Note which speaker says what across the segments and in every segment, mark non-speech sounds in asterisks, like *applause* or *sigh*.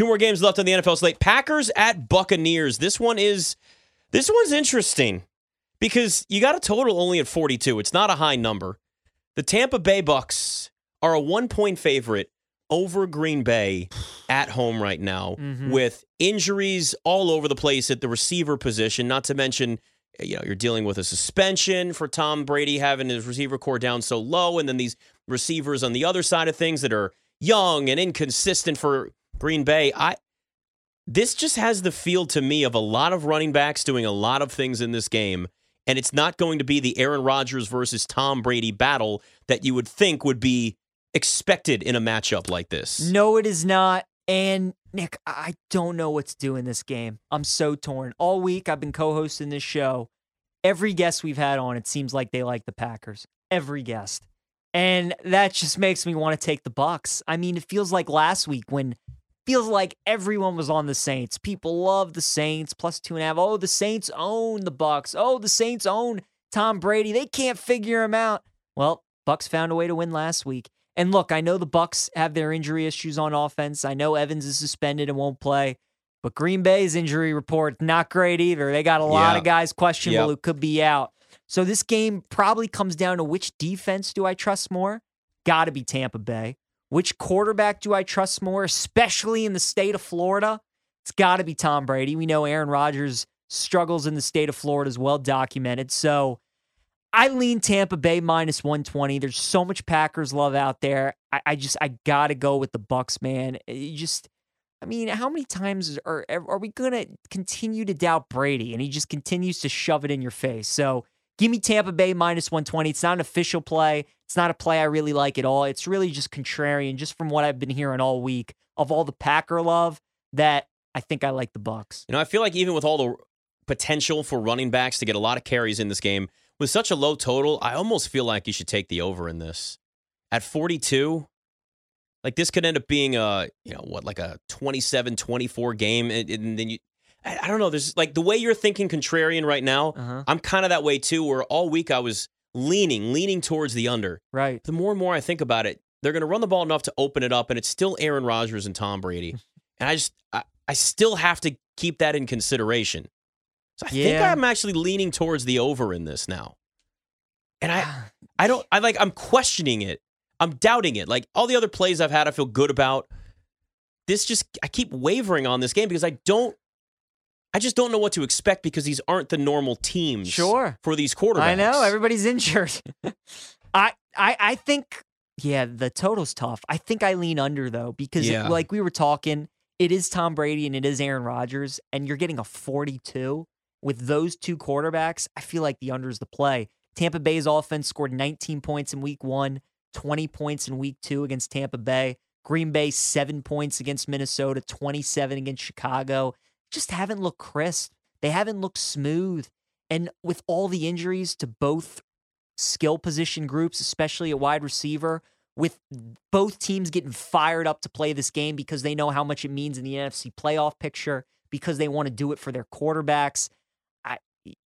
Speaker 1: Two more games left on the NFL slate. Packers at Buccaneers. This one is this one's interesting because you got a total only at 42. It's not a high number. The Tampa Bay Bucks are a one point favorite over Green Bay at home right now
Speaker 2: Mhm.
Speaker 1: with injuries all over the place at the receiver position, not to mention you know, you're dealing with a suspension for Tom Brady having his receiver corps down so low and then these receivers on the other side of things that are young and inconsistent for Green Bay. I this just has the feel to me of a lot of running backs doing a lot of things in this game. And it's not going to be the Aaron Rodgers versus Tom Brady battle that you would think would be expected in a matchup like this.
Speaker 2: No, it is not. And Nick, I don't know what to do in this game. I'm so torn. All week I've been co-hosting this show. Every guest we've had on, it seems like they like the Packers. Every guest. And that just makes me want to take the Bucks. I mean, it feels like last week when feels like everyone was on the Saints. People love the Saints plus two and a half. Oh, the Saints own the Bucks. Oh, the Saints own Tom Brady. They can't figure him out. Well, Bucks found a way to win last week. And look, I know the Bucks have their injury issues on offense. I know Evans is suspended and won't play. But Green Bay's injury report not great either. They got a lot
Speaker 1: Yeah.
Speaker 2: of guys questionable
Speaker 1: Yep.
Speaker 2: who could be out. So this game probably comes down to which defense do I trust more? Got to be Tampa Bay. Which quarterback do I trust more, especially in the state of Florida? It's got to be Tom Brady. We know Aaron Rodgers struggles in the state of Florida is well documented. So I lean Tampa Bay minus 120. There's so much Packers love out there. I, I just I gotta go with the Bucks, man. Eh, you just I mean, how many times are are we gonna continue to doubt Brady and he just continues to shove it in your face? So give me Tampa Bay minus 120. It's not an official play. It's not a play I really like at all. It's really just contrarian, just from what I've been hearing all week of all the Packer love that I think I like the Bucks.
Speaker 1: You know, I feel like even with all the potential for running backs to get a lot of carries in this game, with such a low total, I almost feel like you should take the over in this. At 42, like this could end up being a, you know, what, like a 27 24 game. And, and then you, I, don't know. There's like the way you're thinking contrarian right now,
Speaker 2: Uh-huh.
Speaker 1: I'm kind of that way too, where all week I was leaning, leaning towards the under.
Speaker 2: Right.
Speaker 1: The more and more I think about it, they're going to run the ball enough to open it up, and it's still Aaron Rodgers and Tom Brady. *laughs* And I just, I, I still have to keep that in consideration. So I think I'm actually leaning towards the over in this now. And I, I don't, I like, I'm questioning it. I'm doubting it. Like all the other plays I've had, I feel good about. This just, I keep wavering on this game because I don't, I just don't know what to expect because these aren't the normal teams
Speaker 2: Sure.
Speaker 1: for these quarterbacks.
Speaker 2: I know everybody's injured. *laughs* I I I think yeah, the total's tough. I think I lean under though because it- like we were talking, it is Tom Brady and it is Aaron Rodgers and you're getting a 42 with those two quarterbacks. I feel like the under is the play. Tampa Bay's offense scored 19 points in week 1, 20 points in week 2 against Tampa Bay. Green Bay 7 points against Minnesota, 27 against Chicago. Just haven't looked crisp. They haven't looked smooth. And with all the injuries to both skill position groups, especially at wide receiver, with both teams getting fired up to play this game because they know how much it means in the NFC playoff picture, because they want to do it for their quarterbacks.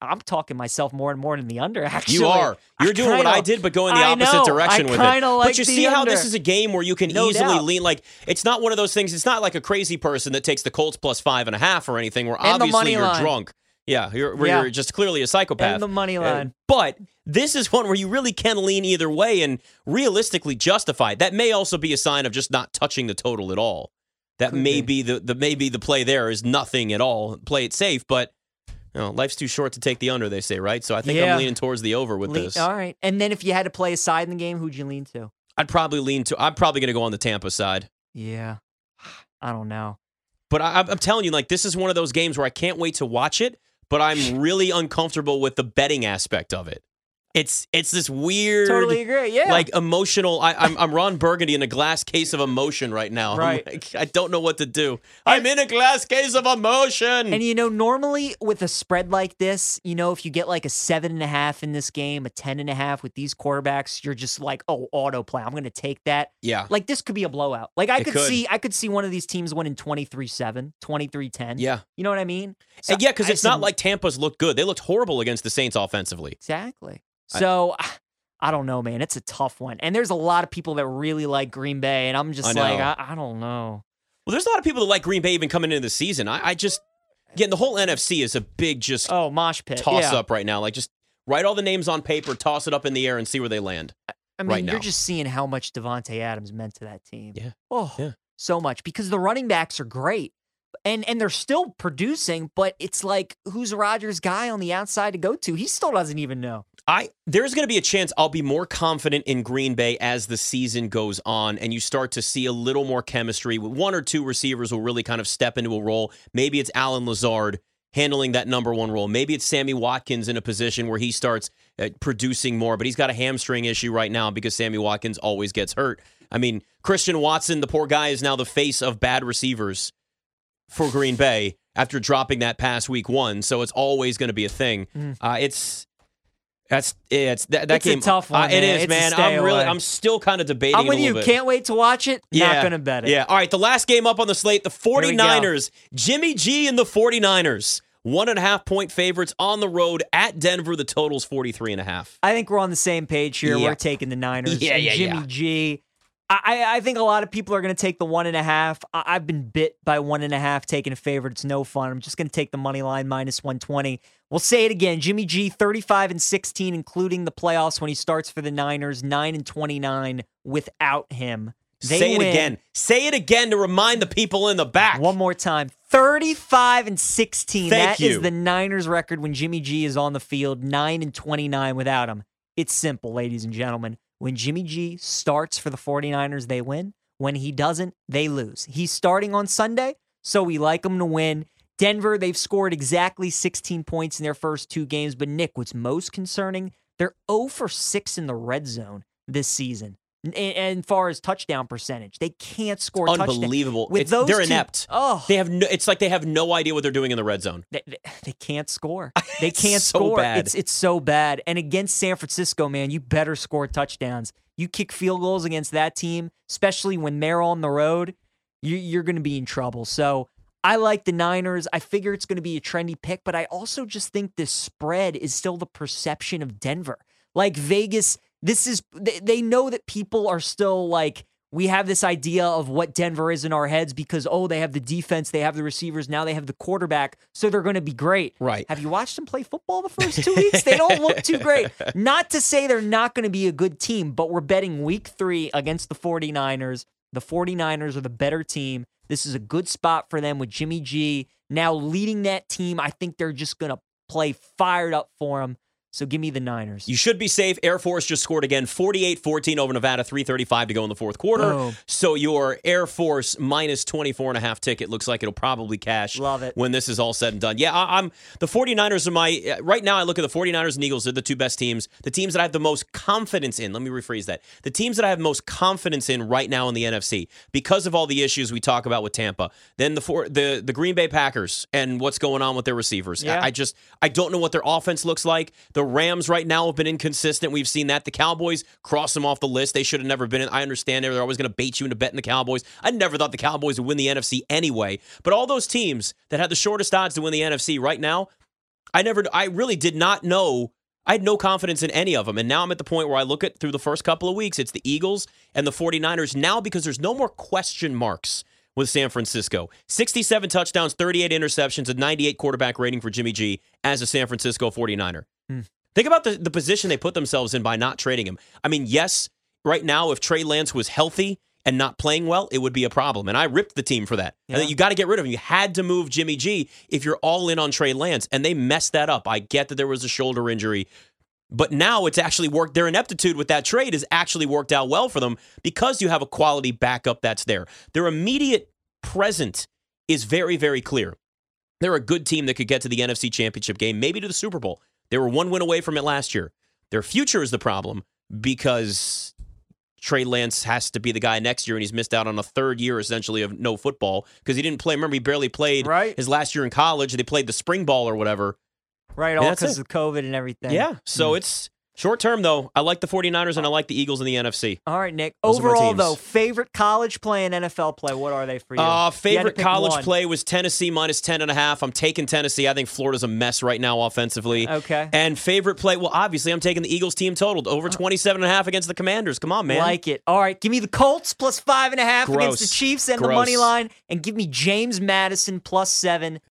Speaker 2: I'm talking myself more and more in the under. *laughs* Actually,
Speaker 1: You are. You're
Speaker 2: I
Speaker 1: doing what
Speaker 2: kinda-
Speaker 1: I did, but going the opposite
Speaker 2: know.
Speaker 1: direction with it.
Speaker 2: like
Speaker 1: but you see how this is a game where you can
Speaker 2: No
Speaker 1: easily
Speaker 2: doubt.
Speaker 1: lean. Like it's not one of those things. It's not like a crazy person that takes the Colts plus five and a half or anything. Where
Speaker 2: And
Speaker 1: obviously you're
Speaker 2: line.
Speaker 1: drunk. Yeah, you're where
Speaker 2: Yeah.
Speaker 1: you're just clearly a psychopath.
Speaker 2: And the money
Speaker 1: Uh,
Speaker 2: line.
Speaker 1: but this is one where you really can lean either way and realistically justify. it. That may also be a sign of just not touching the total at all. That
Speaker 2: Could
Speaker 1: may
Speaker 2: be.
Speaker 1: be the the maybe the play there is nothing at all. Play it safe, but you know, life's too short to take the under. They say, right? So I think
Speaker 2: Yeah.
Speaker 1: I'm leaning towards the over with
Speaker 2: Lean-
Speaker 1: this.
Speaker 2: All right. And then if you had to play a side in the game, who'd you lean to?
Speaker 1: I'd probably lean to. I'm probably going to go on the Tampa side.
Speaker 2: Yeah. *sighs* I don't know.
Speaker 1: But I, I'm telling you, like this is one of those games where I can't wait to watch it. But I'm *sighs* really uncomfortable with the betting aspect of it. It's it's this weird,
Speaker 2: Totally agree. Yeah.
Speaker 1: like emotional. I, I'm I'm Ron Burgundy in a glass case of emotion right now.
Speaker 2: Right.
Speaker 1: like, I don't know what to do. I'm in a glass case of emotion.
Speaker 2: And you know, normally with a spread like this, you know, if you get like a seven and a half in this game, a ten and a half with these quarterbacks, you're just like, oh, autoplay. I'm gonna take that.
Speaker 1: yeah,
Speaker 2: Like this could be a blowout. Like I could,
Speaker 1: could.
Speaker 2: see I could see one of these teams winning 23-7, 23-10.
Speaker 1: yeah,
Speaker 2: You know what I mean? So
Speaker 1: and yeah. Because it's not like Tampa's looked good. They looked horrible against the Saints offensively.
Speaker 2: Exactly.
Speaker 1: I-
Speaker 2: So I, don't know, man. It's a tough one. And there's a lot of people that really like Green Bay, and I'm just
Speaker 1: I
Speaker 2: like. I, I don't know.
Speaker 1: Well, there's a lot of people that like Green Bay even coming into the season. I, I just again the whole NFC is a big just
Speaker 2: Oh, mosh pit.
Speaker 1: toss
Speaker 2: yeah.
Speaker 1: up right now. Like just write all the names on paper, toss it up in the air, and see where they land.
Speaker 2: I mean,
Speaker 1: right
Speaker 2: you're just seeing how much Davante Adams meant to that team.
Speaker 1: Yeah.
Speaker 2: Oh,
Speaker 1: Yeah.
Speaker 2: so much because the running backs are great. And and they're still producing, but it's like who's Rodgers' guy on the outside to go to? He still doesn't even know.
Speaker 1: I there's going to be a chance I'll be more confident in Green Bay as the season goes on, and you start to see a little more chemistry. One or two receivers will really kind of step into a role. Maybe it's Allen Lazard handling that number one role. Maybe it's Sammy Watkins in a position where he starts uh, producing more, but he's got a hamstring issue right now because Sammy Watkins always gets hurt. I mean, Christian Watson, the poor guy, is now the face of bad receivers for Green Bay after dropping that pass week one. So it's always going to be a thing.
Speaker 2: Mm.
Speaker 1: Uh, it's that's it's that, that
Speaker 2: It's a
Speaker 1: game.
Speaker 2: tough one,
Speaker 1: Uh, it
Speaker 2: man.
Speaker 1: is,
Speaker 2: It's
Speaker 1: man. I'm really,
Speaker 2: away.
Speaker 1: I'm still kind of debating.
Speaker 2: I'm with
Speaker 1: it a
Speaker 2: you.
Speaker 1: bit.
Speaker 2: Can't wait to watch it. Yeah. Not gonna bet it.
Speaker 1: Yeah. All right. The last game up on the slate, the
Speaker 2: we go.
Speaker 1: 49ers. Jimmy G and the 49ers. One and a half point favorites on the road at Denver. The total's 43 and a half.
Speaker 2: I think we're on the same page here.
Speaker 1: Yeah.
Speaker 2: We're taking the Niners.
Speaker 1: Yeah, yeah,
Speaker 2: Jimmy
Speaker 1: yeah.
Speaker 2: G. I, I think a lot of people are going to take the one and a half. I, I've been bit by one and a half taking a favorite. It's no fun. I'm just going to take the money line minus 120. We'll say it again. Jimmy G, 35 and 16, including the playoffs when he starts for the Niners, 9 and 29 without him. They
Speaker 1: Say it
Speaker 2: win.
Speaker 1: again. Say it again to remind the people in the back.
Speaker 2: One more time. 35 and 16.
Speaker 1: Thank
Speaker 2: That is
Speaker 1: you.
Speaker 2: the Niners record when Jimmy G is on the field, 9 and 29 without him. It's simple, ladies and gentlemen. When Jimmy G starts for the 49ers, they win. When he doesn't, they lose. He's starting on Sunday, so we like him to win. Denver, they've scored exactly 16 points in their first two games. But Nick, what's most concerning, they're 0 for 6 in the red zone this season. And, far as touchdown percentage, they can't score touchdowns.
Speaker 1: Unbelievable.
Speaker 2: With
Speaker 1: It's-
Speaker 2: those
Speaker 1: they're
Speaker 2: two-
Speaker 1: inept.
Speaker 2: Oh,
Speaker 1: They have no, it's like they have no idea what they're doing in the red zone.
Speaker 2: they, they, they can't score. *laughs* They can't
Speaker 1: so
Speaker 2: score.
Speaker 1: bad.
Speaker 2: It's it's so bad. And against San Francisco, man, you better score touchdowns. You kick field goals against that team, especially when they're on the road, you, you're going to be in trouble. So I like the Niners. I figure it's going to be a trendy pick, but I also just think this spread is still the perception of Denver. Like Vegas, this is they, they know that people are still like we have this idea of what Denver is in our heads because oh they have the defense, they have the receivers, now they have the quarterback, so they're going to be great.
Speaker 1: Right.
Speaker 2: Have you watched them play football the first two weeks? They don't look too great. *laughs* Not to say they're not going to be a good team, but we're betting week three against the 49ers. The 49ers are the better team. This is a good spot for them with Jimmy G now leading that team. I think they're just going to play fired up for him. So give me the Niners.
Speaker 1: You should be safe. Air Force just scored again 48 14 over Nevada, 335 to go in the fourth quarter. So your Air Force minus 24 and a half ticket looks like it'll probably cash
Speaker 2: Love it.
Speaker 1: when this is all said and done. Yeah, I, I'm the 49ers are my uh, right now I look at the 49ers and Eagles, they're the two best teams. The teams that I have the most confidence in. Let me rephrase that. The teams that I have most confidence in right now in the NFC because of all the issues we talk about with Tampa. Then the four, the the Green Bay Packers and what's going on with their receivers.
Speaker 2: Yeah.
Speaker 1: I, I just I don't know what their offense looks like. The Rams right now have been inconsistent. We've seen that. The Cowboys cross them off the list. They should have never been in. I understand they're always going to bait you into betting the Cowboys. I never thought the Cowboys would win the NFC anyway. But all those teams that had the shortest odds to win the NFC right now, I never I really did not know I had no confidence in any of them. And now I'm at the point where I look at through the first couple of weeks, it's the Eagles and the 49ers now because there's no more question marks with San Francisco. 67 touchdowns, 38 interceptions, a 98 quarterback rating for Jimmy G as a San Francisco 49er.
Speaker 2: Hmm.
Speaker 1: Think about the, the position they put themselves in by not trading him. I mean, yes, right now, if Trey Lance was healthy and not playing well, it would be a problem. And I ripped the team for that. And
Speaker 2: Yeah.
Speaker 1: you got to get rid of him. You had to move Jimmy G if you're all in on Trey Lance. And they messed that up. I get that there was a shoulder injury. But now it's actually worked. Their ineptitude with that trade has actually worked out well for them because you have a quality backup that's there. Their immediate present is very, very clear. They're a good team that could get to the NFC Championship game, maybe to the Super Bowl. They were one win away from it last year. Their future is the problem because Trey Lance has to be the guy next year, and he's missed out on a third year essentially of no football because he didn't play. Remember, he barely played
Speaker 2: Right.
Speaker 1: his last year in college. They played the spring ball or whatever.
Speaker 2: right,
Speaker 1: And
Speaker 2: all because of COVID and everything.
Speaker 1: Yeah. So hmm. it's Short term, though, I like the 49ers and I like the Eagles in the NFC.
Speaker 2: All right, Nick.
Speaker 1: Those
Speaker 2: Overall, though, favorite college play and NFL play, what are they for you?
Speaker 1: Uh,
Speaker 2: You
Speaker 1: favorite
Speaker 2: pick
Speaker 1: college
Speaker 2: one.
Speaker 1: play was Tennessee minus 10 and a half. I'm taking Tennessee. I think Florida's a mess right now offensively.
Speaker 2: Okay.
Speaker 1: And favorite play, well, obviously, I'm taking the Eagles team totaled over 27 and a half against the Commanders. Come on, man.
Speaker 2: Like it. All right, give me the Colts plus five and a half against the Chiefs and the money line, and give me James Madison plus seven